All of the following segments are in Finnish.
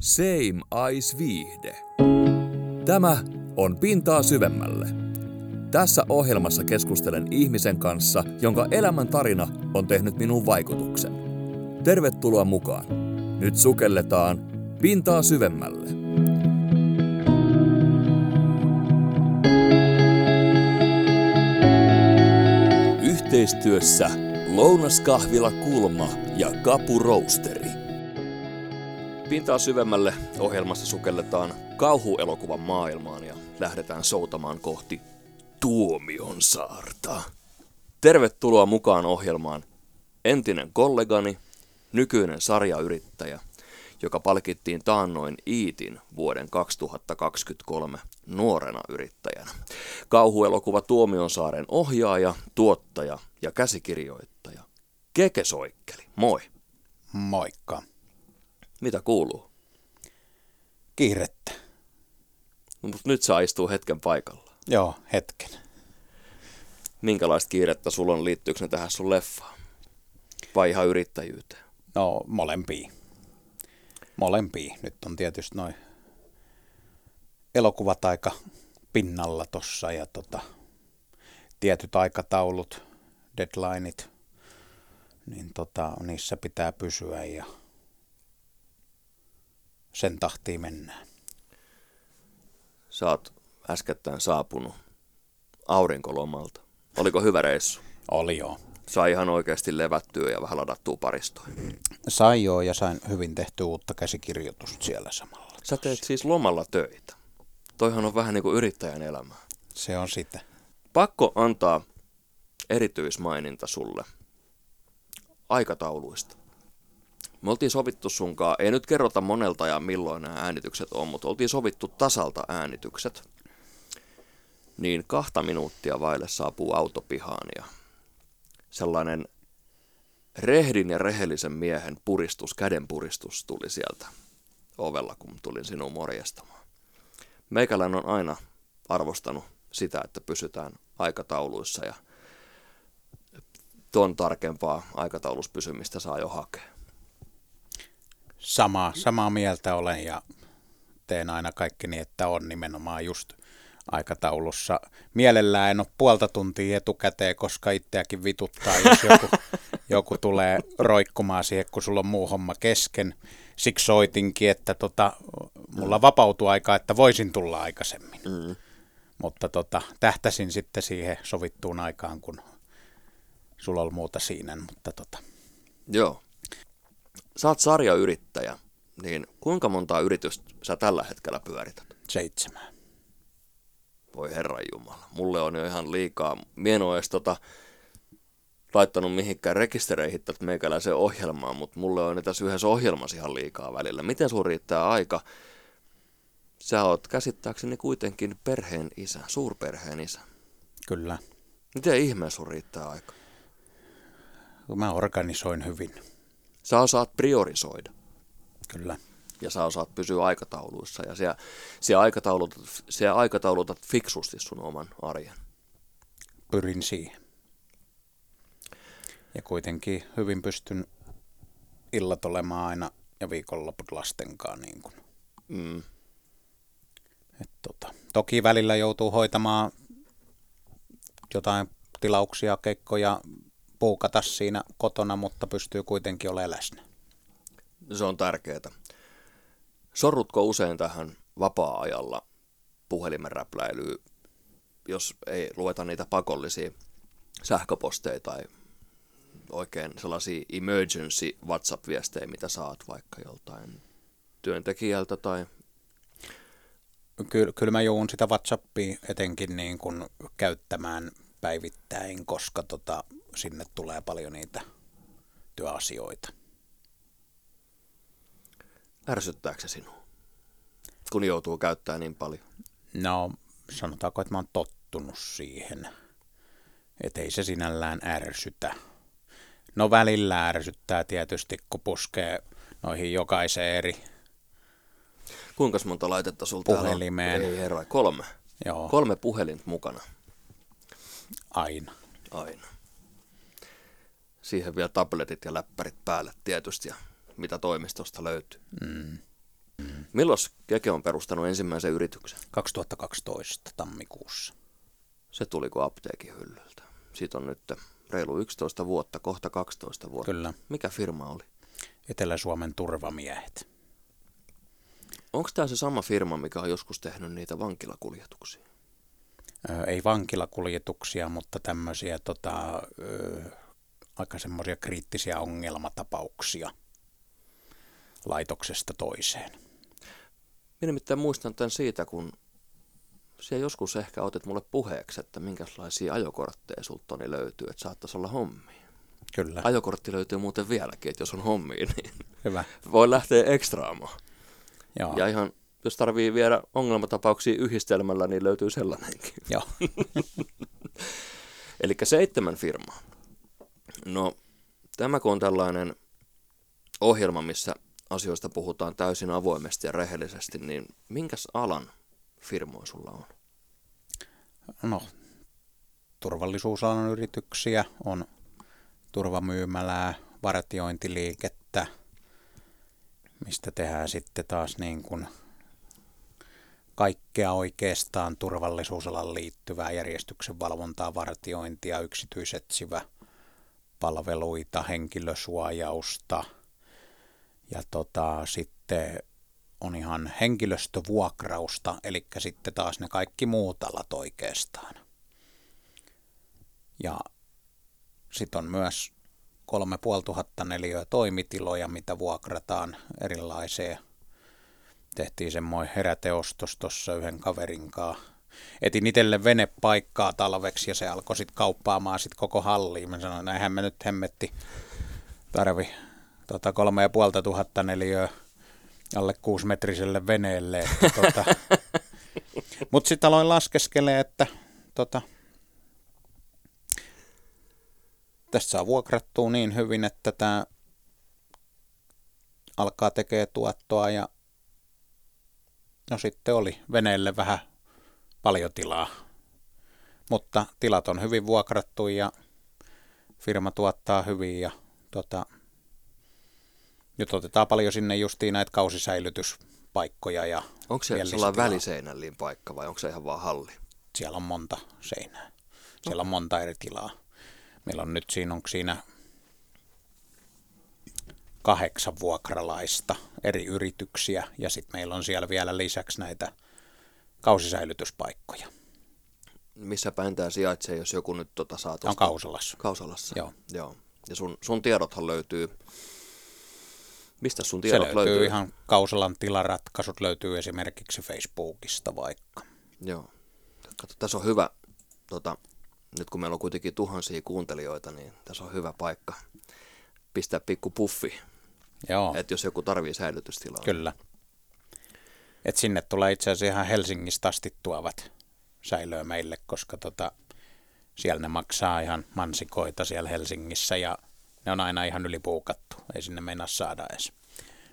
Same Ice Viihde. Tämä on Pintaa syvemmälle. Tässä ohjelmassa keskustelen ihmisen kanssa, jonka elämän tarina on tehnyt minuun vaikutuksen. Tervetuloa mukaan. Nyt sukelletaan Pintaa syvemmälle. Yhteistyössä Lounaskahvila Kulma ja Kapu Roasteri. Pintaa syvemmälle ohjelmassa sukelletaan kauhuelokuvan maailmaan ja lähdetään soutamaan kohti Tuomion saarta. Tervetuloa mukaan ohjelmaan entinen kollegani, nykyinen sarjayrittäjä, joka palkittiin taannoin Iitin vuoden 2023 nuorena yrittäjänä. Kauhuelokuva Tuomionsaaren ohjaaja, tuottaja ja käsikirjoittaja Keke Soikkeli. Moi. Moikka. Mitä kuuluu? Kiirettä. No, mutta nyt saa istua hetken paikalla. Joo, hetken. Minkälaista kiirettä sulla on? Liittyykö ne tähän sun leffaan? Vai ihan yrittäjyyteen? No, molempia. Molempia. Nyt on tietysti noin elokuvat aika pinnalla tossa ja tota, tietyt aikataulut, deadlineit, niin tota, niissä pitää pysyä ja sen tahtiin mennään. Sä oot äskettäin saapunut aurinkolomalta. Oliko hyvä reissu? Oli joo. Sai ihan oikeasti levättyä ja vähän ladattua paristoa. Sai joo ja sain hyvin tehty uutta käsikirjoitusta siellä samalla. Sä teet siis lomalla töitä. Toihan on vähän niin kuin yrittäjän elämä. Se on sitä. Pakko antaa erityismaininta sulle aikatauluista. Me oltiin sovittu sunkaan, ei nyt kerrota monelta ja milloin nämä äänitykset on, mutta oltiin sovittu tasalta äänitykset. Niin kahta minuuttia vaille saapuu autopihaan ja sellainen rehdin ja rehellisen miehen puristus, käden puristus tuli sieltä ovella, kun tulin sinun morjestamaan. Meikälän on aina arvostanut sitä, että pysytään aikatauluissa ja ton tarkempaa aikataulussa pysymistä saa jo hakea. Sama, samaa mieltä olen ja teen aina kaikki niin, että on nimenomaan just aikataulussa. Mielellään en ole puolta tuntia etukäteen, koska itseäkin vituttaa, jos joku, joku tulee roikkumaan siihen, kun sulla on muu homma kesken. Siksi soitinkin, että tota, mulla vapautuu aikaa, että voisin tulla aikaisemmin. Mm. Mutta tota, tähtäsin sitten siihen sovittuun aikaan, kun sulla on muuta siinä. Mutta tota. Joo. Sä oot sarjayrittäjä, niin kuinka montaa yritystä sä tällä hetkellä pyörität? Seitsemän. Voi herran jumala, mulle on jo ihan liikaa. Mie en edes tota, laittanut mihinkään rekistereihin tätä meikäläisen ohjelmaan, mutta mulle on tässä yhdessä ohjelmassa ihan liikaa välillä. Miten sun riittää aika? Sä oot käsittääkseni kuitenkin perheen isä, suurperheen isä. Kyllä. Miten ihmeen sun riittää aika? Mä organisoin hyvin. Sä osaat priorisoida. Kyllä. Ja sä osaat pysyä aikatauluissa ja sä, sä, aikataulutat, sä aikataulutat fiksusti sun oman arjen. Pyrin siihen. Ja kuitenkin hyvin pystyn illat olemaan aina ja viikonloput lastenkaan. Niin kuin. Mm. Et tota, toki välillä joutuu hoitamaan jotain tilauksia, keikkoja, puukata siinä kotona, mutta pystyy kuitenkin olemaan läsnä. Se on tärkeää. Sorrutko usein tähän vapaa-ajalla puhelimen räpläilyyn, jos ei lueta niitä pakollisia sähköposteja tai oikein sellaisia emergency WhatsApp-viestejä, mitä saat vaikka joltain työntekijältä tai... Kyllä, kyllä mä joudun sitä WhatsAppia etenkin niin kuin käyttämään päivittäin, koska tota, sinne tulee paljon niitä työasioita. Ärsyttääkö se sinua, kun joutuu käyttämään niin paljon? No, sanotaanko, että mä oon tottunut siihen. Että ei se sinällään ärsytä. No välillä ärsyttää tietysti, kun puskee noihin jokaiseen eri Kuinka monta laitetta sulta puhelimeen. Ei herra, kolme. Joo. Kolme puhelinta mukana. Aina. Aina. Siihen vielä tabletit ja läppärit päälle tietysti ja mitä toimistosta löytyy. Mm. Mm. Milloin Keke on perustanut ensimmäisen yrityksen? 2012 tammikuussa. Se tuli kuin apteekin hyllyltä. Siitä on nyt reilu 11 vuotta, kohta 12 vuotta. Kyllä. Mikä firma oli? Etelä-Suomen turvamiehet. Onko tämä se sama firma, mikä on joskus tehnyt niitä vankilakuljetuksia? Ö, ei vankilakuljetuksia, mutta tämmöisiä tota, ö, aika semmoisia kriittisiä ongelmatapauksia laitoksesta toiseen. Minä nimittäin muistan tämän siitä, kun siellä joskus ehkä otit mulle puheeksi, että minkälaisia ajokortteja sulta löytyy, että saattaisi olla hommia. Kyllä. Ajokortti löytyy muuten vieläkin, että jos on hommia, niin Hyvä. voi lähteä ekstraamaan. Joo. Ja ihan, jos tarvii viedä ongelmatapauksia yhdistelmällä, niin löytyy sellainenkin. Joo. Eli seitsemän firmaa. No, tämä kun on tällainen ohjelma, missä asioista puhutaan täysin avoimesti ja rehellisesti, niin minkäs alan firmoja sulla on? No, turvallisuusalan yrityksiä on turvamyymälää, vartiointiliikettä, mistä tehdään sitten taas niin kuin kaikkea oikeastaan turvallisuusalan liittyvää järjestyksen valvontaa, vartiointia, yksityisetsivä palveluita, henkilösuojausta ja tota, sitten on ihan henkilöstövuokrausta, eli sitten taas ne kaikki muut alat oikeastaan. Ja sitten on myös 3500 neliöä toimitiloja, mitä vuokrataan erilaiseen. Tehtiin semmoinen heräteostos tuossa yhden kaverin kanssa. Etin itselle venepaikkaa talveksi ja se alkoi sitten kauppaamaan sit koko halliin. Mä sanoin, näinhän me nyt hemmetti tarvi tota kolme ja puolta tuhatta neliöä alle kuusimetriselle veneelle. Tota. Mutta sitten aloin laskeskele, että tota, tästä saa vuokrattua niin hyvin, että tämä alkaa tekee tuottoa ja no sitten oli veneelle vähän paljon tilaa. Mutta tilat on hyvin vuokrattu ja firma tuottaa hyvin ja tota, nyt otetaan paljon sinne justiin näitä kausisäilytyspaikkoja. Ja Onko se sellainen väliseinällin paikka vai onko se ihan vaan halli? Siellä on monta seinää. Siellä on monta eri tilaa. Meillä on nyt siinä, onko siinä kahdeksan vuokralaista eri yrityksiä ja sitten meillä on siellä vielä lisäksi näitä kausisäilytyspaikkoja. Missä päin tämä sijaitsee, jos joku nyt tota saa On Kausalassa. Kausalassa. Joo. Joo. Ja sun, sun tiedothan löytyy, mistä sun Se tiedot löytyy, löytyy? ihan Kausalan tilaratkaisut löytyy esimerkiksi Facebookista vaikka. Joo. Kato, tässä on hyvä, tota, nyt kun meillä on kuitenkin tuhansia kuuntelijoita, niin tässä on hyvä paikka pistää pikku puffi, Joo, että jos joku tarvii säilytystilaa. kyllä. Et sinne tulee itse asiassa ihan Helsingistä asti tuovat säilöä meille, koska tota, siellä ne maksaa ihan mansikoita siellä Helsingissä ja ne on aina ihan ylipuukattu. Ei sinne meinaa saada edes.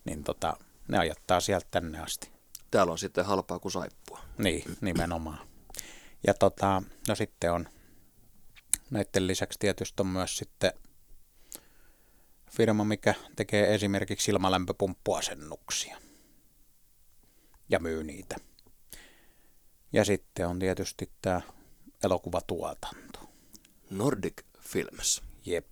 Niin tota, ne ajattaa sieltä tänne asti. Täällä on sitten halpaa kuin saippua. Niin, nimenomaan. Ja tota, no sitten on, näiden lisäksi tietysti on myös sitten firma, mikä tekee esimerkiksi ilmalämpöpumppuasennuksia myy niitä. Ja sitten on tietysti tämä elokuvatuotanto. Nordic Films. Jep.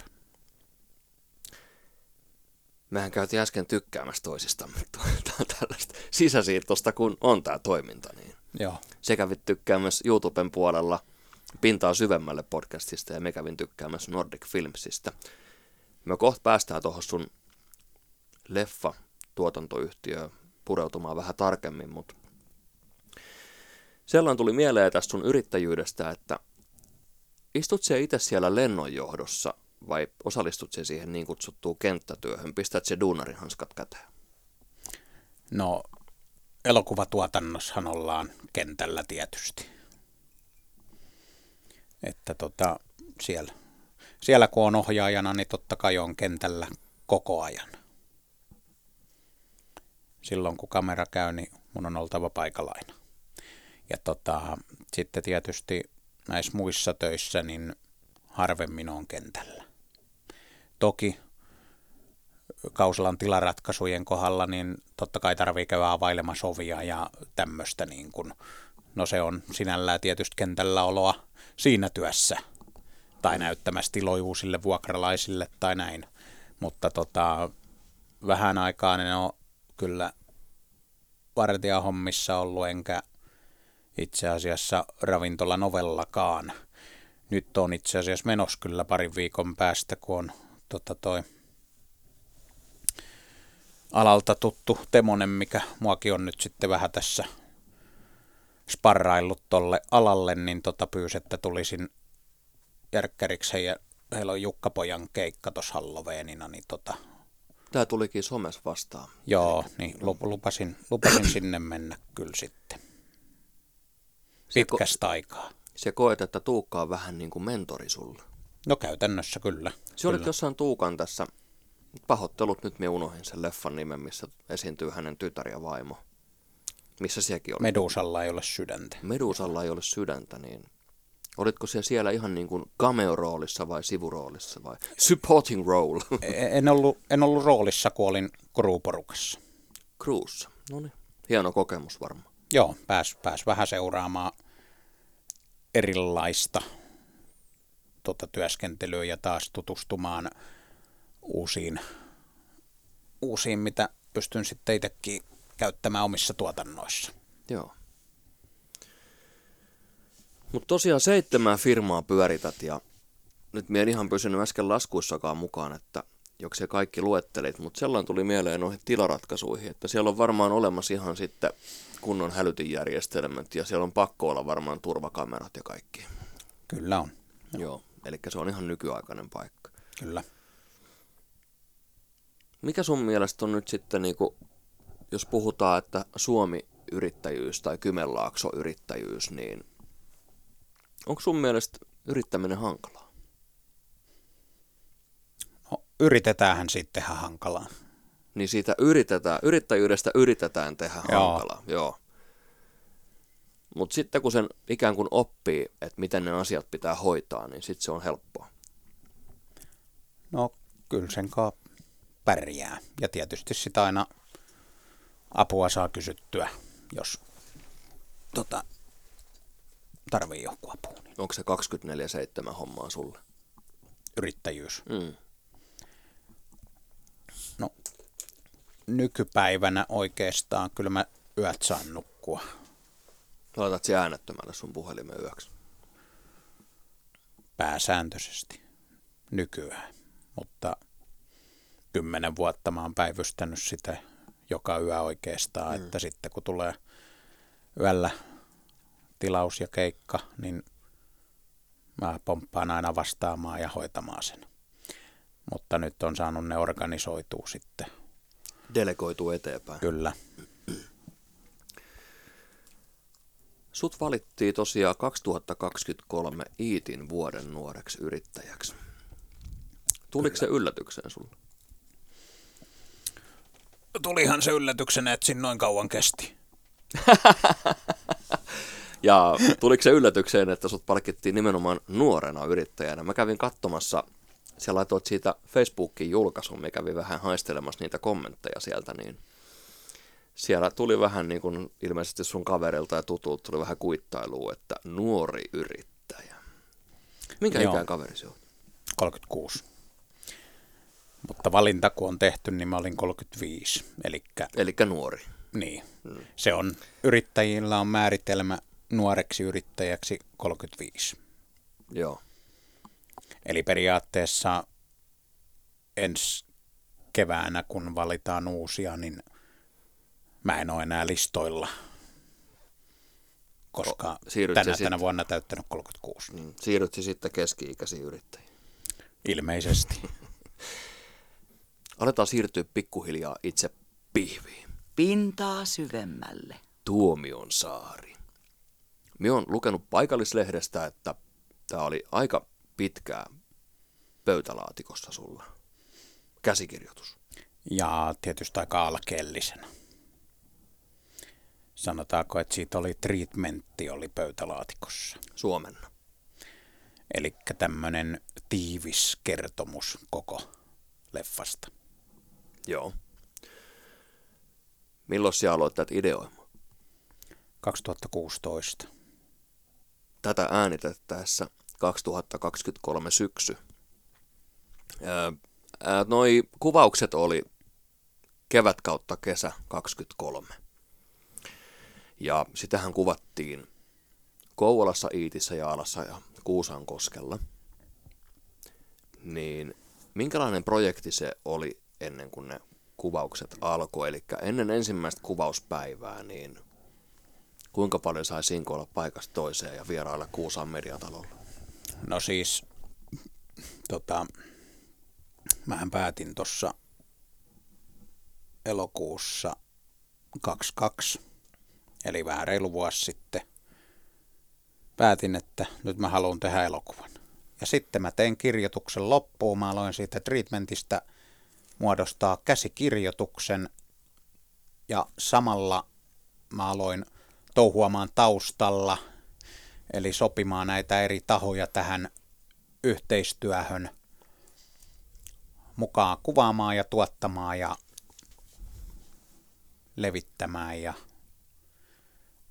Mehän käytiin äsken tykkäämässä toisistamme tällaista sisäsiirtosta, kun on tämä toiminta. Niin Joo. se kävit tykkäämässä YouTuben puolella pintaa syvemmälle podcastista ja me kävin tykkäämässä Nordic Filmsistä. Me kohta päästään tuohon sun leffa tuotantoyhtiöön pureutumaan vähän tarkemmin, mutta sellainen tuli mieleen tästä sun yrittäjyydestä, että istut se itse siellä lennonjohdossa vai osallistut se siihen niin kutsuttuun kenttätyöhön, pistät se duunarin hanskat käteen? No, elokuvatuotannossahan ollaan kentällä tietysti. Että tota, siellä, siellä kun on ohjaajana, niin totta kai on kentällä koko ajan. Silloin kun kamera käy, niin mun on oltava paikalla aina. Ja tota, sitten tietysti näissä muissa töissä, niin harvemmin on kentällä. Toki Kausalan tilaratkaisujen kohdalla, niin totta kai tarvii käydä availemassa ovia ja tämmöistä. Niin kun, no se on sinällään tietysti kentällä oloa siinä työssä tai näyttämässä tiloja uusille vuokralaisille tai näin. Mutta tota, vähän aikaa en ole kyllä vartijahommissa ollut, enkä itse asiassa ravintola novellakaan. Nyt on itse asiassa menossa kyllä parin viikon päästä, kun on tota toi alalta tuttu Temonen, mikä muakin on nyt sitten vähän tässä sparraillut tolle alalle, niin tota pyysi, että tulisin järkkäriksi heidän, heillä on Jukkapojan keikka tuossa Halloweenina, niin tota, Tämä tulikin somessa vastaan. joo, niin lupasin, lupasin sinne mennä kyllä sitten. Pitkästä aikaa. Se koet, että Tuukka on vähän niin kuin mentori sulle. No käytännössä kyllä. Se olit kyllä. jossain Tuukan tässä, pahoittelut nyt me unohin sen leffan nimen, missä esiintyy hänen tytär ja vaimo. Missä sekin oli? Medusalla ei ole sydäntä. Medusalla ei ole sydäntä, niin olitko siellä siellä ihan niin kuin cameo-roolissa vai sivuroolissa vai supporting role? En ollut, en ollut roolissa, kun olin kruuporukassa. Cruise. No niin, hieno kokemus varmaan. Joo, pääs, pääs vähän seuraamaan erilaista tota, työskentelyä ja taas tutustumaan uusiin, uusiin, mitä pystyn sitten itsekin käyttämään omissa tuotannoissa. Joo. Mutta tosiaan seitsemän firmaa pyörität ja nyt minä en ihan pysynyt äsken laskuissakaan mukaan, että joksei kaikki luettelit, mutta sellainen tuli mieleen noihin tilaratkaisuihin, että siellä on varmaan olemassa ihan sitten kunnon hälytinjärjestelmät ja siellä on pakko olla varmaan turvakamerat ja kaikki. Kyllä on, Joo, eli se on ihan nykyaikainen paikka. kyllä. Mikä sun mielestä on nyt sitten, niin kuin, jos puhutaan, että Suomi-yrittäjyys tai Kymenlaakso-yrittäjyys, niin onko sun mielestä yrittäminen hankalaa? No, yritetäänhän sitten tehdä hankalaa. Niin siitä yritetään, yrittäjyydestä yritetään tehdä Joo. hankalaa. Joo. Mutta sitten kun sen ikään kuin oppii, että miten ne asiat pitää hoitaa, niin sitten se on helppoa. No kyllä sen kaa pärjää. Ja tietysti sitä aina apua saa kysyttyä, jos tota, tarvii joku apua. Niin Onko se 24-7 hommaa sulle? yrittäjyys. Mm. No nykypäivänä oikeastaan kyllä mä yöt saan nukkua. Laitat se äänettömälle sun puhelimen yöksi. pääsääntöisesti nykyään. Mutta kymmenen vuotta mä oon päivystänyt sitä joka yö oikeastaan, mm. että sitten kun tulee yöllä tilaus ja keikka, niin mä pomppaan aina vastaamaan ja hoitamaan sen. Mutta nyt on saanut ne organisoitua sitten, Delegoituu eteenpäin. kyllä. Sut valittiin tosiaan 2023 Iitin vuoden nuoreksi yrittäjäksi. Tuliko se yllätykseen sulle? Tulihan se yllätyksenä, että siinä noin kauan kesti. Ja tuliko se yllätykseen, että sut palkittiin nimenomaan nuorena yrittäjänä? Mä kävin katsomassa, sä laitoit siitä Facebookin julkaisun, mä kävin vähän haistelemassa niitä kommentteja sieltä, niin siellä tuli vähän niin kuin ilmeisesti sun kaverilta ja tutulta tuli vähän kuittailua, että nuori yrittäjä. Minkä Joo. ikään kaveri se on? 36. Mutta valinta kun on tehty, niin mä olin 35. Eli Eli nuori. niin, se on, yrittäjillä on määritelmä nuoreksi yrittäjäksi 35. Joo. Eli periaatteessa ensi keväänä, kun valitaan uusia, niin mä en ole enää listoilla, koska O- tänä, sit- tänä vuonna täyttänyt 36. Mm. Siirryt sä sitten keski-ikäisiin yrittäjiin. Ilmeisesti. Aletaan siirtyä pikkuhiljaa itse pihviin. Pintaa syvemmälle. Tuomion saari. Minä olen lukenut paikallislehdestä, että tämä oli aika pitkää pöytälaatikossa sulla. Käsikirjoitus. Ja tietysti aika alkeellisena. Sanotaanko, että siitä oli treatmentti oli pöytälaatikossa. Suomenna. Eli tämmöinen tiivis kertomus koko leffasta. Joo. Milloin sinä aloittat ideoimaan? 2016. Tätä äänitettäessä 2023 syksy. Ää, noi kuvaukset oli kevät kautta kesä 23. Ja sitähän kuvattiin Kouvolassa, Iitissä, Jaalassa ja Kuusankoskella. Niin minkälainen projekti se oli ennen kuin ne kuvaukset alkoi? Eli ennen ensimmäistä kuvauspäivää, niin kuinka paljon sai sinkoilla paikasta toiseen ja vierailla Kuusaan mediatalolla? No siis, tota, mähän päätin tuossa elokuussa 22, eli vähän reilu vuosi sitten, päätin, että nyt mä haluan tehdä elokuvan. Ja sitten mä tein kirjoituksen loppuun. Mä aloin siitä treatmentistä muodostaa käsikirjoituksen ja samalla mä aloin touhuamaan taustalla, eli sopimaan näitä eri tahoja tähän yhteistyöhön mukaan kuvaamaan ja tuottamaan ja levittämään ja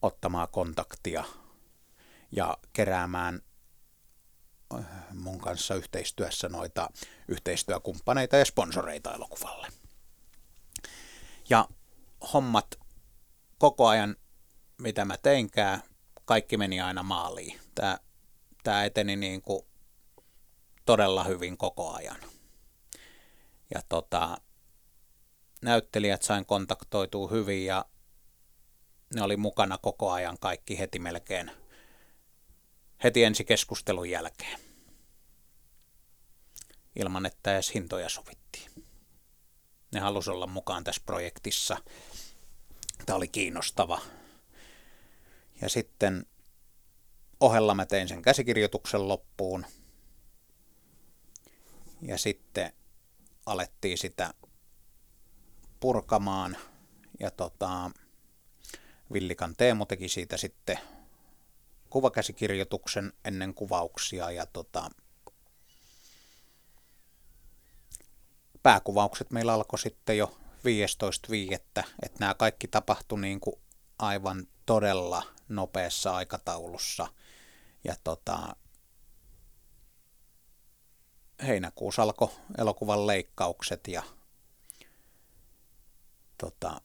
ottamaan kontaktia ja keräämään äh, mun kanssa yhteistyössä noita yhteistyökumppaneita ja sponsoreita elokuvalle. Ja hommat koko ajan, mitä mä teinkään, kaikki meni aina maaliin. Tämä, tämä eteni niin kuin todella hyvin koko ajan. Ja tota, näyttelijät sain kontaktoitua hyvin ja ne oli mukana koko ajan kaikki heti melkein heti ensi keskustelun jälkeen. Ilman, että edes hintoja sovittiin. Ne halusi olla mukaan tässä projektissa. Tämä oli kiinnostava. Ja sitten ohella mä tein sen käsikirjoituksen loppuun. Ja sitten alettiin sitä purkamaan. Ja tota, Villikan Teemu teki siitä sitten kuvakäsikirjoituksen ennen kuvauksia ja tota, pääkuvaukset meillä alkoi sitten jo 15.5. Että nämä kaikki tapahtui niin kuin aivan todella nopeassa aikataulussa. Ja tota, heinäkuussa alkoi elokuvan leikkaukset ja tota,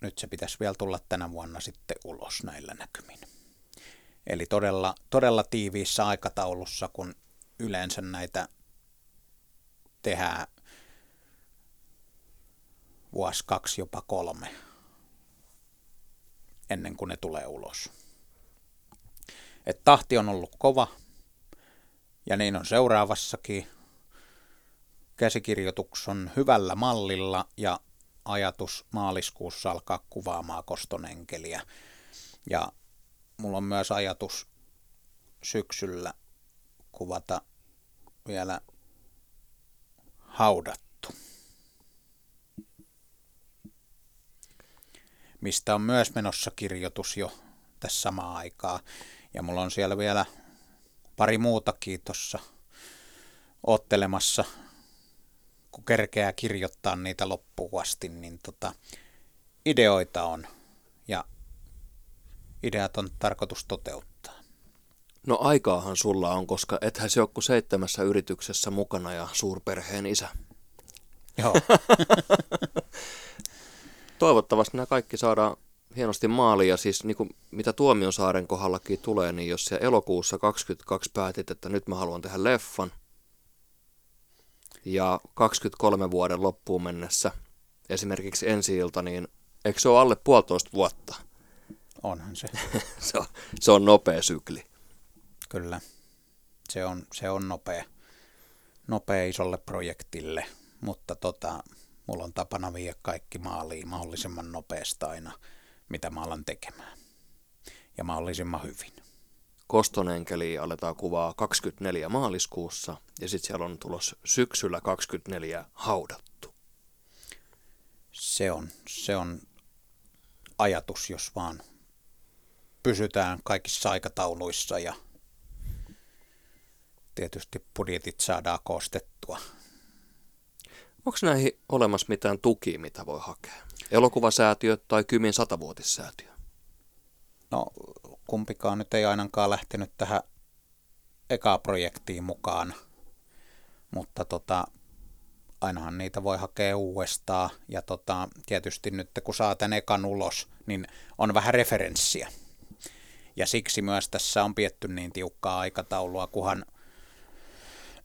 nyt se pitäisi vielä tulla tänä vuonna sitten ulos näillä näkymin. Eli todella, todella tiiviissä aikataulussa, kun yleensä näitä tehdään vuosi, kaksi, jopa kolme ennen kuin ne tulee ulos. Et tahti on ollut kova ja niin on seuraavassakin. Käsikirjoitus on hyvällä mallilla ja ajatus maaliskuussa alkaa kuvaamaan kostonenkeliä. Ja mulla on myös ajatus syksyllä kuvata vielä haudattu. Mistä on myös menossa kirjoitus jo tässä samaan aikaa. Ja mulla on siellä vielä pari muutakin tuossa ottelemassa, kun kerkeää kirjoittaa niitä loppuun asti, niin tota, ideoita on ideat on tarkoitus toteuttaa? No aikaahan sulla on, koska ethän se joku seitsemässä yrityksessä mukana ja suurperheen isä. Joo. Toivottavasti nämä kaikki saadaan hienosti maaliin ja siis niin kuin, mitä Tuomionsaaren kohdallakin tulee, niin jos se elokuussa 22 päätit, että nyt mä haluan tehdä leffan ja 23 vuoden loppuun mennessä esimerkiksi ensi ilta, niin eikö se ole alle puolitoista vuotta? Onhan se. se, on, se on nopea sykli. Kyllä. Se on, se on nopea, nopea isolle projektille, mutta tota, mulla on tapana viedä kaikki maaliin mahdollisimman nopeasti aina, mitä mä alan tekemään. Ja mahdollisimman hyvin. Kostonenkeli aletaan kuvaa 24 maaliskuussa ja sitten siellä on tulos syksyllä 24 haudattu. Se on, se on ajatus, jos vaan pysytään kaikissa aikatauluissa ja tietysti budjetit saadaan koostettua. Onko näihin olemassa mitään tukia, mitä voi hakea? Elokuvasäätiö tai Kymin satavuotissäätiö? No kumpikaan nyt ei ainakaan lähtenyt tähän eka projektiin mukaan, mutta tota, ainahan niitä voi hakea uudestaan. Ja tota, tietysti nyt kun saa tämän ekan ulos, niin on vähän referenssiä. Ja siksi myös tässä on pietty niin tiukkaa aikataulua, kunhan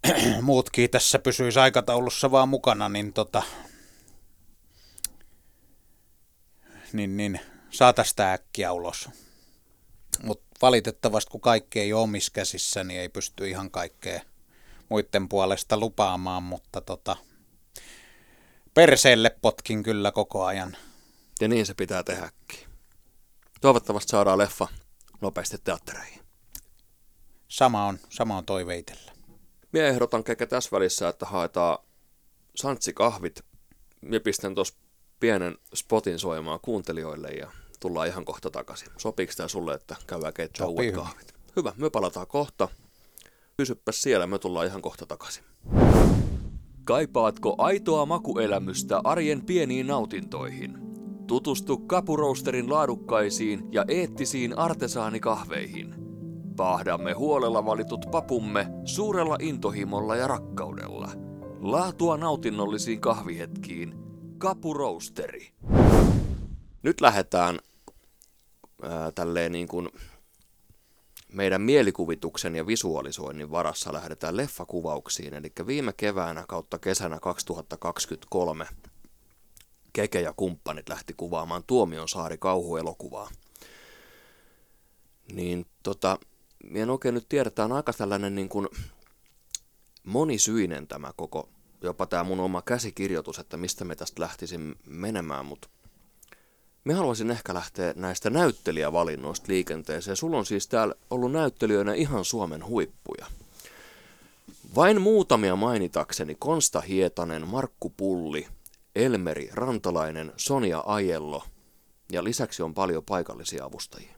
muutkin tässä pysyisi aikataulussa vaan mukana, niin, tota, niin, niin saa tästä äkkiä ulos. Mutta valitettavasti, kun kaikki ei ole omissa käsissä, niin ei pysty ihan kaikkea muiden puolesta lupaamaan, mutta tota, perseelle potkin kyllä koko ajan. Ja niin se pitää tehdäkin. Toivottavasti saadaan leffa nopeasti teattereihin. Sama on, sama on toiveitellä. Mie ehdotan keke tässä välissä, että haetaan kahvit. Mie pistän tuossa pienen spotin soimaan kuuntelijoille ja tullaan ihan kohta takaisin. Sopiiko tämä sulle, että käydään keittää uudet kahvit? Hyvä, me palataan kohta. Pysyppä siellä, me tullaan ihan kohta takaisin. Kaipaatko aitoa makuelämystä arjen pieniin nautintoihin? Tutustu Kapuroasterin laadukkaisiin ja eettisiin artesaanikahveihin. Paahdamme huolella valitut papumme suurella intohimolla ja rakkaudella. Laatua nautinnollisiin kahvihetkiin. Kapuroasteri. Nyt lähdetään ää, tälleen niin kuin meidän mielikuvituksen ja visualisoinnin varassa lähdetään leffakuvauksiin. Eli viime keväänä kautta kesänä 2023 Keke ja kumppanit lähti kuvaamaan Tuomion saari kauhuelokuvaa. Niin tota, en oikein nyt tiedä, tämä on aika tällainen niin kuin monisyinen tämä koko, jopa tämä mun oma käsikirjoitus, että mistä me tästä lähtisin menemään, mutta me haluaisin ehkä lähteä näistä näyttelijävalinnoista liikenteeseen. Sulla on siis täällä ollut näyttelijöinä ihan Suomen huippuja. Vain muutamia mainitakseni Konsta Hietanen, Markku Pulli, Elmeri Rantalainen, Sonia Ajello ja lisäksi on paljon paikallisia avustajia.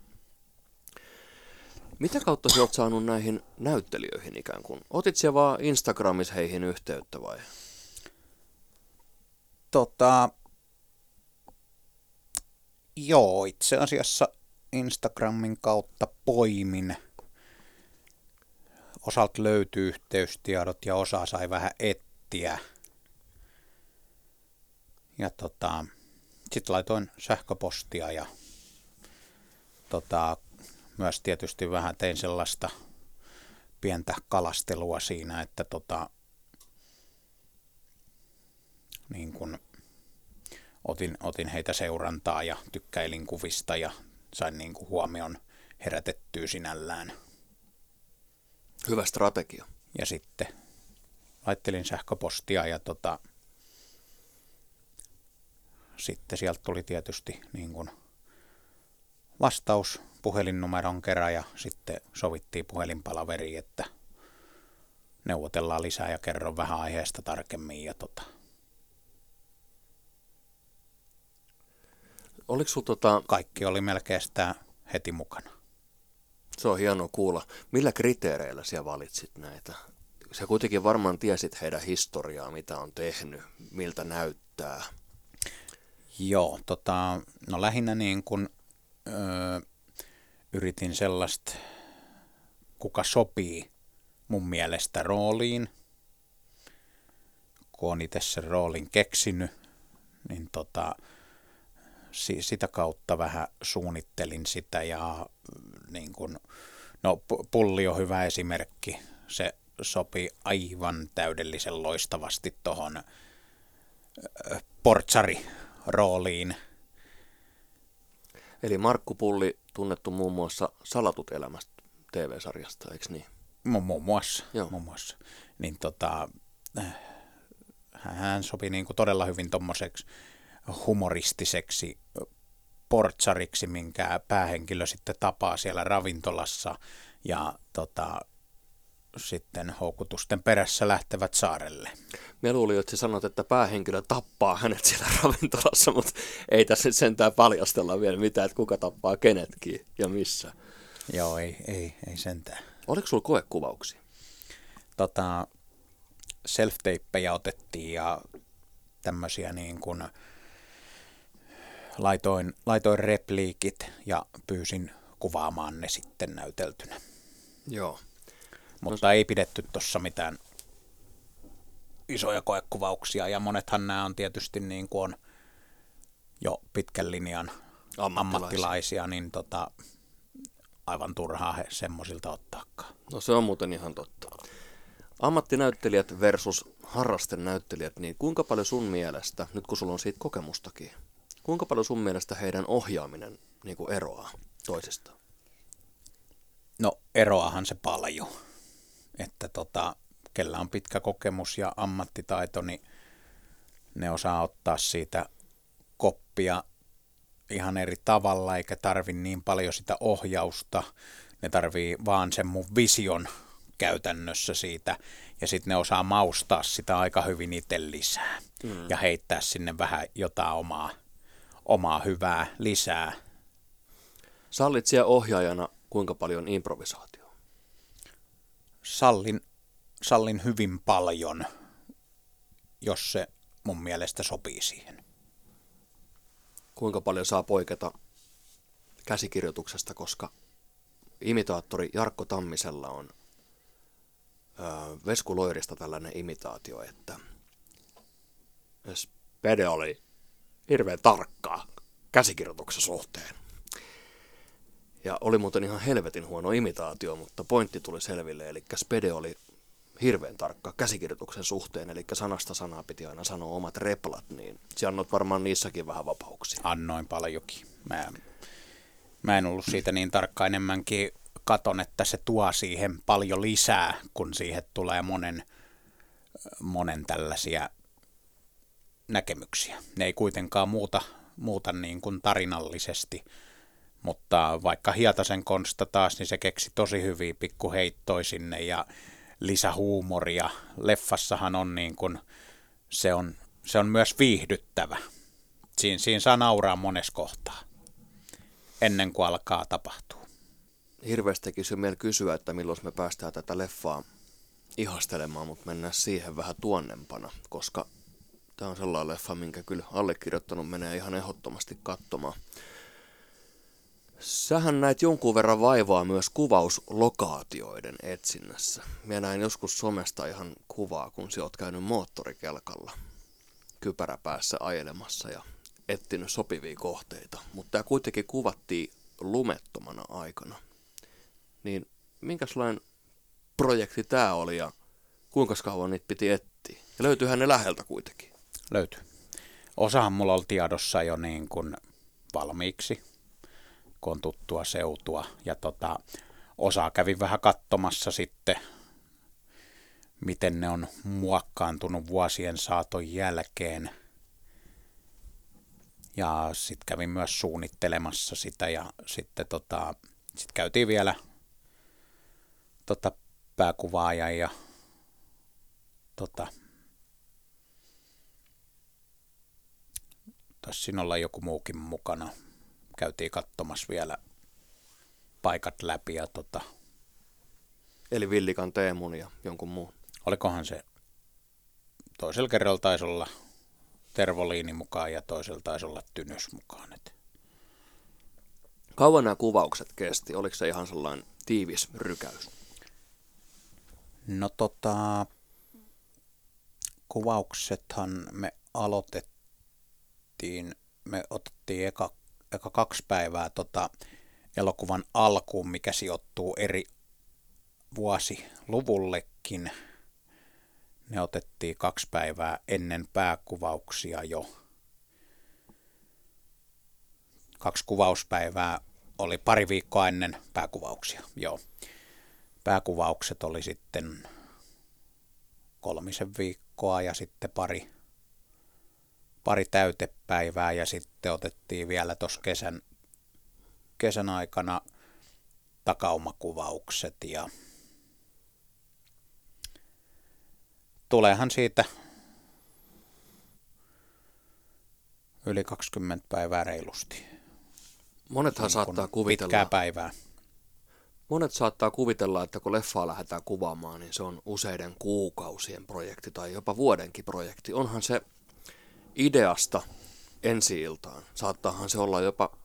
Mitä kautta sä oot saanut näihin näyttelijöihin ikään kuin? Otit siellä vaan Instagramissa heihin yhteyttä vai? Tota, joo, itse asiassa Instagramin kautta poimin. Osalta löytyy yhteystiedot ja osa sai vähän etsiä. Ja tota, sitten laitoin sähköpostia ja tota, myös tietysti vähän tein sellaista pientä kalastelua siinä, että tota, niin kun otin, otin heitä seurantaa ja tykkäilin kuvista ja sain niin kuin huomion herätettyä sinällään. Hyvä strategia. Ja sitten laittelin sähköpostia ja tota, sitten sieltä tuli tietysti niin kuin vastaus puhelinnumeron kerran ja sitten sovittiin puhelinpalaveriin, että neuvotellaan lisää ja kerron vähän aiheesta tarkemmin. Ja tota. Oliko sul tota... Kaikki oli melkein sitä heti mukana. Se on hienoa kuulla. Millä kriteereillä siellä valitsit näitä? Sä kuitenkin varmaan tiesit heidän historiaa, mitä on tehnyt, miltä näyttää. Joo, tota, no lähinnä niin kuin, öö, yritin sellaista, kuka sopii mun mielestä rooliin. Kun on itse sen roolin keksinyt, niin tota, sitä kautta vähän suunnittelin sitä ja niin kun, no pulli on hyvä esimerkki. Se sopii aivan täydellisen loistavasti tuohon portsari rooliin. Eli Markku Pulli tunnettu muun muassa Salatut elämästä TV-sarjasta, eikö niin? Mu- muun muassa. Joo. Muun muassa. Niin tota, hän sopi niin kuin todella hyvin tuommoiseksi humoristiseksi portsariksi, minkä päähenkilö sitten tapaa siellä ravintolassa ja tota, sitten houkutusten perässä lähtevät saarelle. Me luulin, että sanot, että päähenkilö tappaa hänet siellä ravintolassa, mutta ei tässä sentään paljastella vielä mitään, että kuka tappaa kenetkin ja missä. Joo, ei, ei, ei sentään. Oliko sulla koekuvauksia? Tota, self otettiin ja tämmöisiä niin kuin, laitoin, laitoin repliikit ja pyysin kuvaamaan ne sitten näyteltynä. Joo. Mutta no, ei pidetty tuossa mitään isoja koekuvauksia ja monethan nämä on tietysti niin kuin on jo pitkän linjan ammattilaisia, ammattilaisia niin tota, aivan turhaa he semmoisilta ottaakaan. No se on muuten ihan totta. Ammattinäyttelijät versus harrastenäyttelijät, niin kuinka paljon sun mielestä, nyt kun sulla on siitä kokemustakin, kuinka paljon sun mielestä heidän ohjaaminen niin kuin eroaa toisistaan? No eroahan se paljon. Että tota, kellä on pitkä kokemus ja ammattitaito, niin ne osaa ottaa siitä koppia ihan eri tavalla, eikä tarvi niin paljon sitä ohjausta. Ne tarvii vaan sen mun vision käytännössä siitä, ja sitten ne osaa maustaa sitä aika hyvin itse lisää, mm. ja heittää sinne vähän jotain omaa, omaa hyvää lisää. Sallit siellä ohjaajana kuinka paljon improvisaatio? Sallin, sallin hyvin paljon, jos se mun mielestä sopii siihen kuinka paljon saa poiketa käsikirjoituksesta, koska imitaattori Jarkko Tammisella on ö, Vesku Loirista tällainen imitaatio, että Spede oli hirveän tarkkaa käsikirjoituksen suhteen. Ja oli muuten ihan helvetin huono imitaatio, mutta pointti tuli selville, eli Spede oli hirveän tarkka käsikirjoituksen suhteen, eli sanasta sanaa piti aina sanoa omat replat, niin sä annot varmaan niissäkin vähän vapauksia. Annoin paljonkin. Mä, mä en ollut siitä niin tarkka enemmänkin katon, että se tuo siihen paljon lisää, kun siihen tulee monen, monen tällaisia näkemyksiä. Ne ei kuitenkaan muuta, muuta niin kuin tarinallisesti, mutta vaikka Hietasen Konsta taas, niin se keksi tosi hyviä pikkuheittoja sinne ja lisähuumoria. Leffassahan on niin kuin, se on, se on myös viihdyttävä. Siin, siinä saa nauraa monessa kohtaa, ennen kuin alkaa tapahtua. Hirveästi tekisi mieli kysyä, että milloin me päästään tätä leffaa ihastelemaan, mutta mennään siihen vähän tuonnempana, koska tämä on sellainen leffa, minkä kyllä allekirjoittanut menee ihan ehdottomasti katsomaan. Sähän näet jonkun verran vaivaa myös kuvauslokaatioiden etsinnässä. Minä näin joskus somesta ihan kuvaa, kun sä oot käynyt moottorikelkalla kypäräpäässä ajelemassa ja etsinyt sopivia kohteita. Mutta tämä kuitenkin kuvattiin lumettomana aikana. Niin minkälainen projekti tämä oli ja kuinka kauan niitä piti etsiä? Ja löytyyhän ne läheltä kuitenkin. Löytyy. Osahan mulla oli tiedossa jo niin kuin valmiiksi kun on tuttua seutua. Ja tota, osa kävi vähän katsomassa sitten, miten ne on muokkaantunut vuosien saaton jälkeen. Ja sitten kävin myös suunnittelemassa sitä ja sitten tota, sit käytiin vielä tota, pääkuvaajan ja tota, taisi siinä olla joku muukin mukana käytiin katsomassa vielä paikat läpi. Ja tota, Eli Villikan Teemun ja jonkun muun. Olikohan se, toisella kerralla taisi olla Tervoliini mukaan ja toisella taisi olla Tynys mukaan. Et. Kauan nämä kuvaukset kesti? Oliko se ihan sellainen tiivis rykäys? No tota, kuvauksethan me aloitettiin, me otettiin eka eka kaksi päivää tota elokuvan alkuun, mikä sijoittuu eri vuosiluvullekin. Ne otettiin kaksi päivää ennen pääkuvauksia jo. Kaksi kuvauspäivää oli pari viikkoa ennen pääkuvauksia, joo. Pääkuvaukset oli sitten kolmisen viikkoa ja sitten pari pari täytepäivää ja sitten otettiin vielä tuossa kesän, kesän aikana takaumakuvaukset ja tuleehan siitä yli 20 päivää reilusti. Monethan niin saattaa kuvitella. Pitkää päivää. Monet saattaa kuvitella, että kun leffaa lähdetään kuvaamaan, niin se on useiden kuukausien projekti tai jopa vuodenkin projekti. Onhan se ideasta ensi iltaan. Saattaahan se olla jopa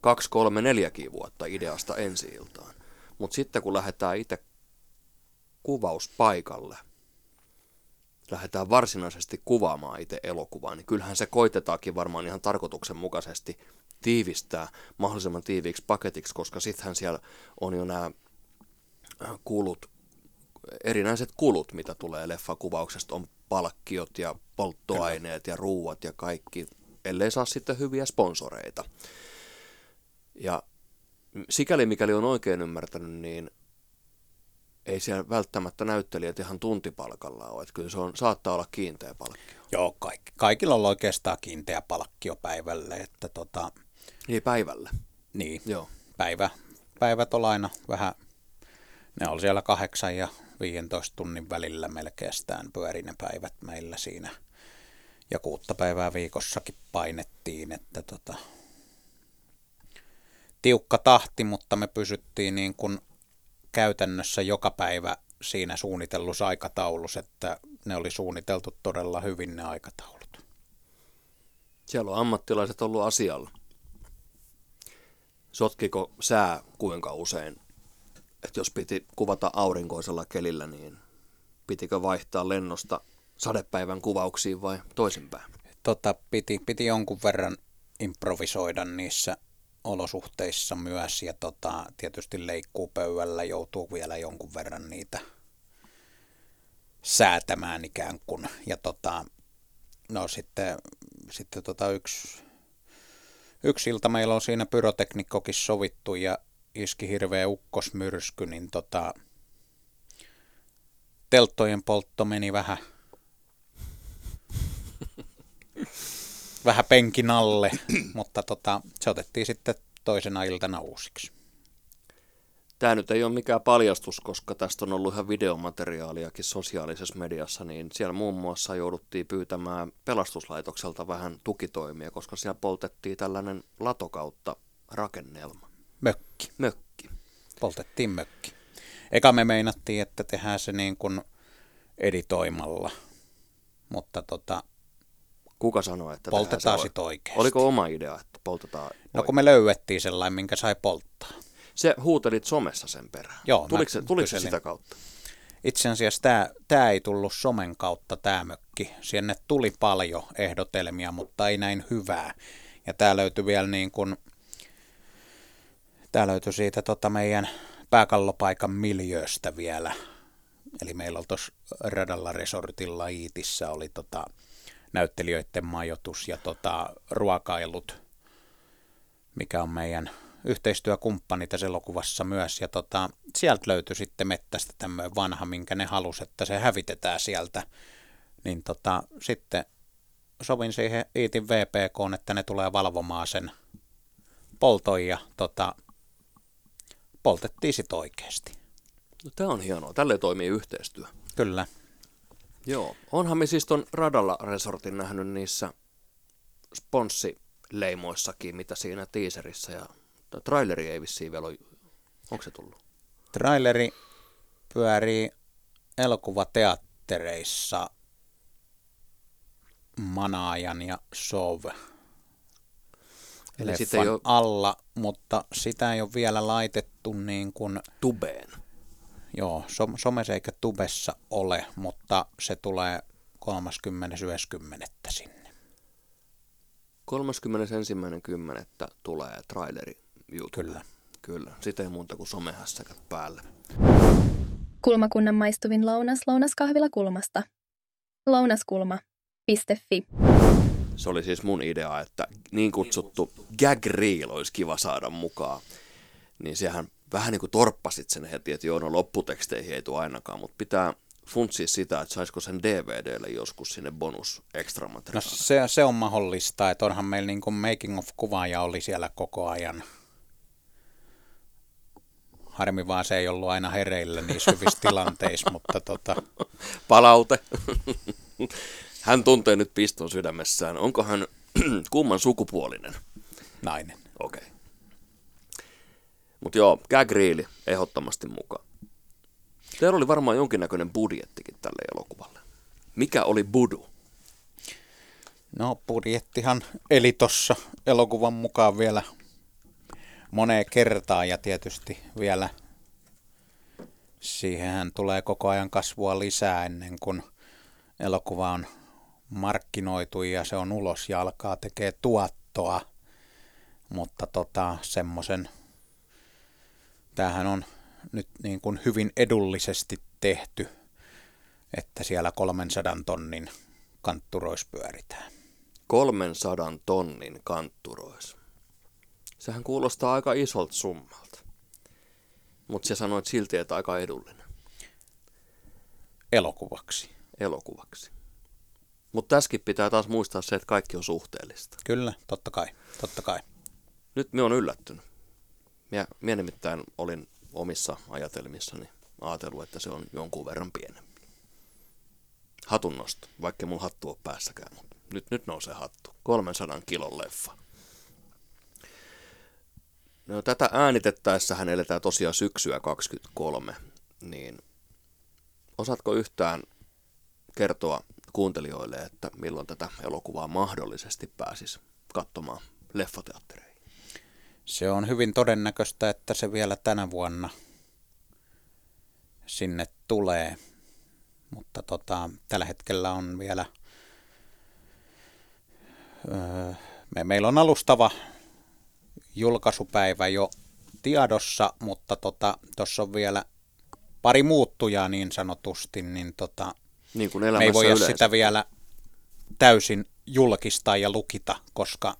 kaksi, kolme, neljäkin vuotta ideasta ensi iltaan. Mutta sitten kun lähdetään itse kuvauspaikalle, lähdetään varsinaisesti kuvaamaan itse elokuvaa, niin kyllähän se koitetaankin varmaan ihan tarkoituksenmukaisesti tiivistää mahdollisimman tiiviiksi paketiksi, koska sittenhän siellä on jo nämä kulut, erinäiset kulut, mitä tulee leffakuvauksesta, on palkkiot ja polttoaineet ja ruuat ja kaikki, ellei saa sitten hyviä sponsoreita. Ja sikäli mikäli on oikein ymmärtänyt, niin ei siellä välttämättä näyttelijät ihan tuntipalkalla ole. Että kyllä se on, saattaa olla kiinteä palkkio. Joo, kaikki, kaikilla on oikeastaan kiinteä palkkio päivälle. Että tota, niin, päivälle. Niin, Joo. päivä, päivät on aina vähän, ne on siellä kahdeksan ja 15 tunnin välillä melkein pyöri ne päivät meillä siinä. Ja kuutta päivää viikossakin painettiin, että tota, tiukka tahti, mutta me pysyttiin niin kuin käytännössä joka päivä siinä suunnitellussa aikataulussa, että ne oli suunniteltu todella hyvin ne aikataulut. Siellä on ammattilaiset ollut asialla. Sotkiko sää kuinka usein? Että jos piti kuvata aurinkoisella kelillä, niin pitikö vaihtaa lennosta sadepäivän kuvauksiin vai toisinpäin? Tota, piti, piti jonkun verran improvisoida niissä olosuhteissa myös ja tota, tietysti leikkuupöydällä joutuu vielä jonkun verran niitä säätämään ikään kuin. Ja tota, no sitten, sitten tota yksi, yksi ilta meillä on siinä pyroteknikkokin sovittu ja iski hirveä ukkosmyrsky, niin tota, telttojen poltto meni vähän vähän penkin alle, mutta tota, se otettiin sitten toisena iltana uusiksi. Tämä nyt ei ole mikään paljastus, koska tästä on ollut ihan videomateriaaliakin sosiaalisessa mediassa, niin siellä muun muassa jouduttiin pyytämään pelastuslaitokselta vähän tukitoimia, koska siellä poltettiin tällainen latokautta rakennelma. Mökki. Mökki. Poltettiin mökki. Eka me meinattiin, että tehdään se niin kuin editoimalla, mutta tota, Kuka sanoi, että poltetaan sitten oikeasti. Oliko oma idea, että poltetaan No kun me löydettiin sellainen, minkä sai polttaa. Se huutelit somessa sen perään. Joo, tuliko se, tuliko se sitä kautta? Itse asiassa tämä, tämä ei tullut somen kautta tämä mökki. Sinne tuli paljon ehdotelmia, mutta ei näin hyvää. Ja tämä löytyi vielä niin kuin, tämä löytyi siitä tota meidän pääkallopaikan miljööstä vielä. Eli meillä oli tuossa Radalla Resortilla Iitissä oli tota näyttelijöiden majoitus ja tota ruokailut, mikä on meidän yhteistyökumppani tässä elokuvassa myös. Ja tota, sieltä löytyi sitten mettästä tämmöinen vanha, minkä ne halusi, että se hävitetään sieltä. Niin tota, sitten sovin siihen Iitin VPK, että ne tulee valvomaan sen polton ja tota, poltettiin sitten oikeasti. No, tämä on hienoa. Tälle toimii yhteistyö. Kyllä. Joo. Onhan me siis ton Radalla Resortin nähnyt niissä sponssileimoissakin, mitä siinä teaserissa ja traileri ei vissiin vielä ole. Onko se tullut? Traileri pyörii elokuvateattereissa Manaajan ja Sov Eli sitä leffan ei ole alla, mutta sitä ei ole vielä laitettu niin kuin, tubeen. Joo, som- somessa eikä tubessa ole, mutta se tulee 30.90. sinne. 31.10. tulee traileri YouTube. Kyllä. Kyllä. Sitä ei muuta kuin somehässäkät päälle. Kulmakunnan maistuvin lounas lounaskahvila kulmasta. Lounaskulma.fi. Se oli siis mun idea, että niin kutsuttu gag reel olisi kiva saada mukaan. Niin sehän vähän niin kuin torppasit sen heti, että joo, no lopputeksteihin ei tule ainakaan, mutta pitää funtsia sitä, että saisiko sen DVDlle joskus sinne bonus extra No se, se on mahdollista, että onhan meillä niin kuin making of kuvaaja oli siellä koko ajan. Harmi vaan se ei ollut aina hereillä niissä hyvissä tilanteissa, mutta tota, Palaute. hän tuntee nyt piston sydämessään. Onko hän kumman sukupuolinen? nainen. Okei. Okay. Mutta joo, gag reeli ehdottomasti mukaan. Teillä oli varmaan jonkinnäköinen budjettikin tälle elokuvalle. Mikä oli budu? No budjettihan eli tuossa elokuvan mukaan vielä moneen kertaan ja tietysti vielä siihenhän tulee koko ajan kasvua lisää ennen kuin elokuva on markkinoitu ja se on ulos ja alkaa tekee tuottoa. Mutta tota, semmoisen, tämähän on nyt niin kuin hyvin edullisesti tehty, että siellä 300 tonnin kantturois pyöritään. 300 tonnin kantturois. Sehän kuulostaa aika isolta summalta. Mutta sä sanoit silti, että aika edullinen Elokuvaksi. elokuvaksi. Mutta tässäkin pitää taas muistaa se, että kaikki on suhteellista. Kyllä, totta kai, totta kai. Nyt me on yllättynyt. Minä, minä nimittäin olin omissa ajatelmissani ajatellut, että se on jonkun verran pienempi. Hatun nosto, vaikka mulla hattu ole päässäkään, mutta nyt, nyt nousee hattu. 300 kilon leffa. No, tätä äänitettäessähän eletään tosiaan syksyä 23, niin osaatko yhtään kertoa kuuntelijoille, että milloin tätä elokuvaa mahdollisesti pääsis katsomaan leffateattereihin? Se on hyvin todennäköistä, että se vielä tänä vuonna sinne tulee. Mutta tota, tällä hetkellä on vielä, öö, me, meillä on alustava julkaisupäivä jo tiedossa, mutta tuossa tota, on vielä pari muuttujaa niin sanotusti, niin tota, Niin kuin me ei voida yleensä. sitä vielä täysin julkistaa ja lukita, koska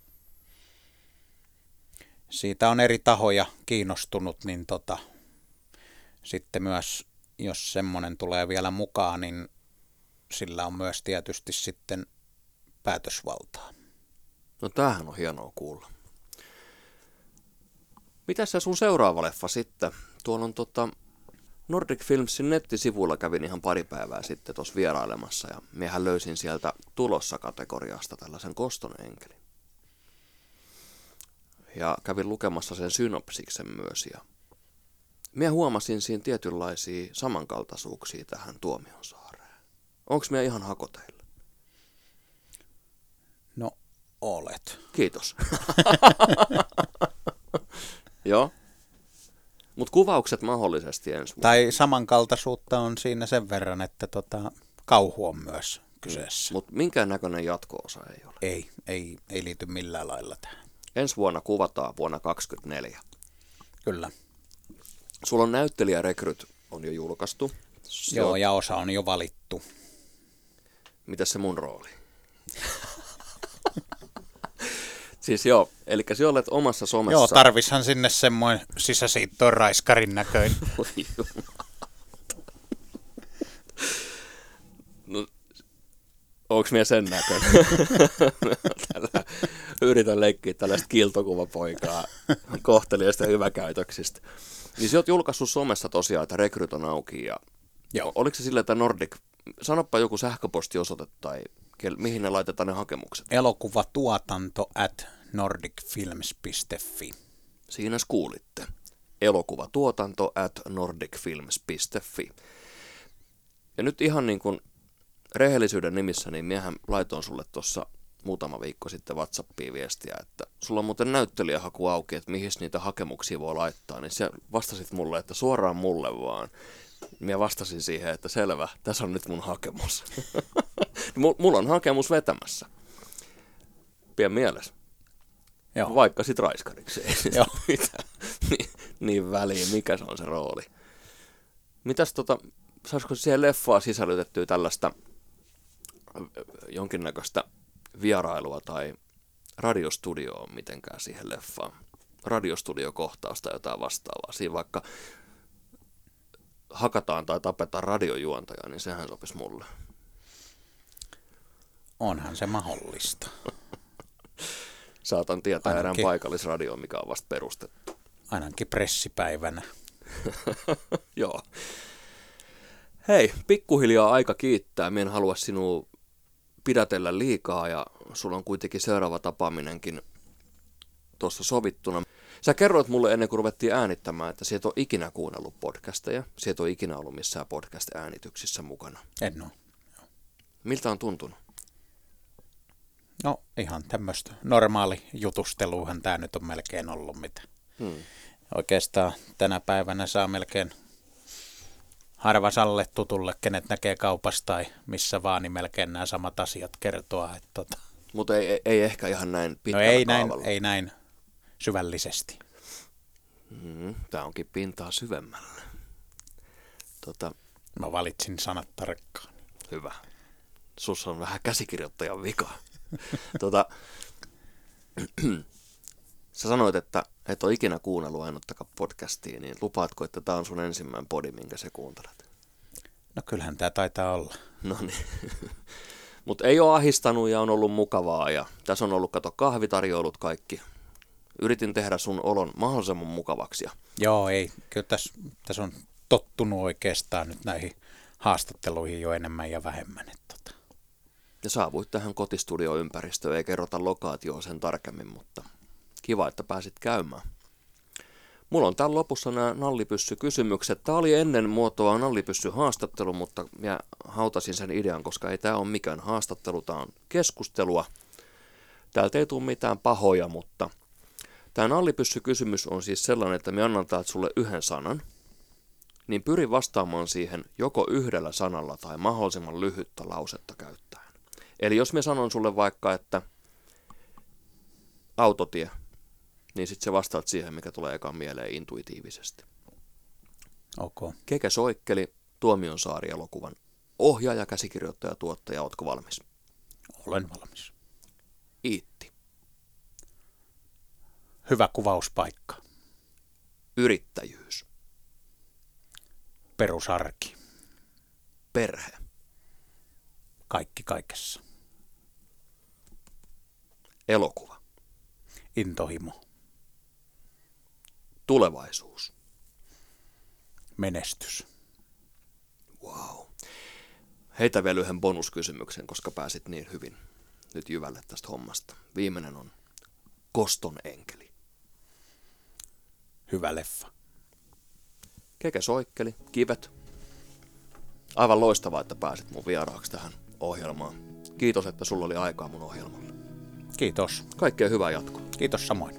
siitä on eri tahoja kiinnostunut, niin tota, sitten myös, jos semmoinen tulee vielä mukaan, niin sillä on myös tietysti sitten päätösvaltaa. No tämähän on hienoa kuulla. Mitäs se sun seuraava leffa sitten? Tuolla on tota Nordic Filmsin nettisivuilla kävin ihan pari päivää sitten tuossa vierailemassa ja miehän löysin sieltä tulossa kategoriasta tällaisen koston enkelin. Ja kävin lukemassa sen synopsiksen myös ja minä huomasin siinä tietynlaisia samankaltaisuuksia tähän Tuomionsaareen. Onks minä ihan hakoteilla? No, olet. Kiitos. Joo. Mutta kuvaukset mahdollisesti ensi vuonna. Tai samankaltaisuutta on siinä sen verran, että tota, kauhu on myös kyseessä. Mutta minkään näköinen jatko-osa ei ole. Ei, ei, ei liity millään lailla tähän. Ensi vuonna kuvataan vuonna 2024. Kyllä. Sulla on näyttelijärekryt on jo julkaistu. Se Joo, on- ja osa on jo valittu. Mitäs se mun rooli? siis joo, eli sä olet omassa somessa. Joo, tarvishan sinne semmoinen sisäsiittoon raiskarin näköinen. Oi jumala. No, onks mie sen näköinen? Tällä, yritän leikkiä tällaista kiltokuvapoikaa kohteliaista hyväkäytöksistä. Niin sä oot julkaissut somessa tosiaan, että rekryt on auki ja Joo. oliko se silleen, että Nordic, sanoppa joku sähköpostiosoite tai mihin ne laitetaan ne hakemukset. Elokuvatuotanto at nordicfilms.fi. Siinä kuulitte. Elokuvatuotanto at nordicfilms.fi. Ja nyt ihan niin kuin rehellisyyden nimissä, niin miehän laitoin sulle tuossa muutama viikko sitten Whatsappiin viestiä, että sulla on muuten näyttelijähaku auki, että mihin niitä hakemuksia voi laittaa, niin sä vastasit mulle, että suoraan mulle vaan. Minä vastasin siihen, että selvä, tässä on nyt mun hakemus. Mul- Mulla on hakemus vetämässä. Pien mielessä. Joo. Vaikka sit raiskariksi ei Joo. mitään niin, niin väliin, mikä se on se rooli. Mitäs tota, saisiko siihen leffaan sisällytettyä tällaista jonkinnäköistä vierailua tai radiostudioa mitenkään siihen leffaan? Radiostudiokohtausta jotain vastaavaa. Siinä vaikka hakataan tai tapetaan radiojuontajaa, niin sehän sopisi mulle. Onhan se mahdollista. Saatan tietää erään Ainakin. paikallisradioon, mikä on vasta perustettu. Ainakin pressipäivänä. Joo. Hei, pikkuhiljaa aika kiittää. Mien en halua sinua pidätellä liikaa ja sulla on kuitenkin seuraava tapaaminenkin tuossa sovittuna. Sä kerroit mulle ennen kuin ruvettiin äänittämään, että et ole ikinä kuunnellut podcasteja. Et ole ikinä ollut missään podcast-äänityksissä mukana. En ole. Miltä on tuntunut? No ihan tämmöistä normaali jutusteluhan tämä nyt on melkein ollut mitä. Hmm. Oikeastaan tänä päivänä saa melkein harvasalle tutulle, kenet näkee kaupasta tai missä vaan, niin melkein nämä samat asiat kertoa. Että tota. Mutta ei, ei, ehkä ihan näin pitkällä No ei näin, ei näin syvällisesti. Mm, Tämä onkin pintaa syvemmällä. Tota, Mä valitsin sanat tarkkaan. hyvä. Sus on vähän käsikirjoittajan vika. tota, sä sanoit, että et ole ikinä kuunnellut ainuttakaan podcastia, niin lupaatko, että tämä on sun ensimmäinen podi, minkä sä kuuntelet? No kyllähän tämä taitaa olla. No niin. Mutta ei ole ahistanut ja on ollut mukavaa ja tässä on ollut, kato, kahvitarjoulut kaikki. Yritin tehdä sun olon mahdollisimman mukavaksi ja Joo, ei. Kyllä tässä, tässä on tottunut oikeastaan nyt näihin haastatteluihin jo enemmän ja vähemmän. Että tota. ja saavuit tähän kotistudioympäristöön, ei kerrota lokaatioa sen tarkemmin, mutta kiva, että pääsit käymään. Mulla on täällä lopussa nämä nallipyssy-kysymykset. Tämä oli ennen muotoa nallipyssy-haastattelu, mutta mä hautasin sen idean, koska ei tämä ole mikään haastattelu, tämä on keskustelua. Täältä ei tule mitään pahoja, mutta tämä nallipyssy-kysymys on siis sellainen, että me annan täältä sulle yhden sanan, niin pyri vastaamaan siihen joko yhdellä sanalla tai mahdollisimman lyhyttä lausetta käyttäen. Eli jos me sanon sulle vaikka, että autotie, niin sitten sä vastaat siihen, mikä tulee ekaan mieleen intuitiivisesti. Ok. Keke Soikkeli, Tuomionsaari-elokuvan ohjaaja, käsikirjoittaja, tuottaja, ootko valmis? Olen valmis. Iitti, Hyvä kuvauspaikka. yrittäjyys, Perusarki. perhe, Kaikki kaikessa. elokuva, Intohimo. Tulevaisuus. Menestys. Wow. Heitä vielä yhden bonuskysymyksen, koska pääsit niin hyvin nyt jyvälle tästä hommasta. Viimeinen on Koston enkeli. Hyvä leffa. Keke Soikkeli, Kivet. Aivan loistavaa, että pääsit mun vieraaksi tähän ohjelmaan. Kiitos, että sulla oli aikaa mun ohjelmalle. Kiitos. Kaikkea hyvää jatkoa. Kiitos samoin.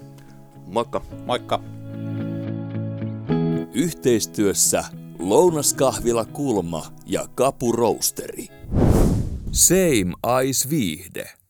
Moikka! Moikka. Yhteistyössä Lounaskahvila Kulma ja Kapu Roasteri. Same Ice Viihde.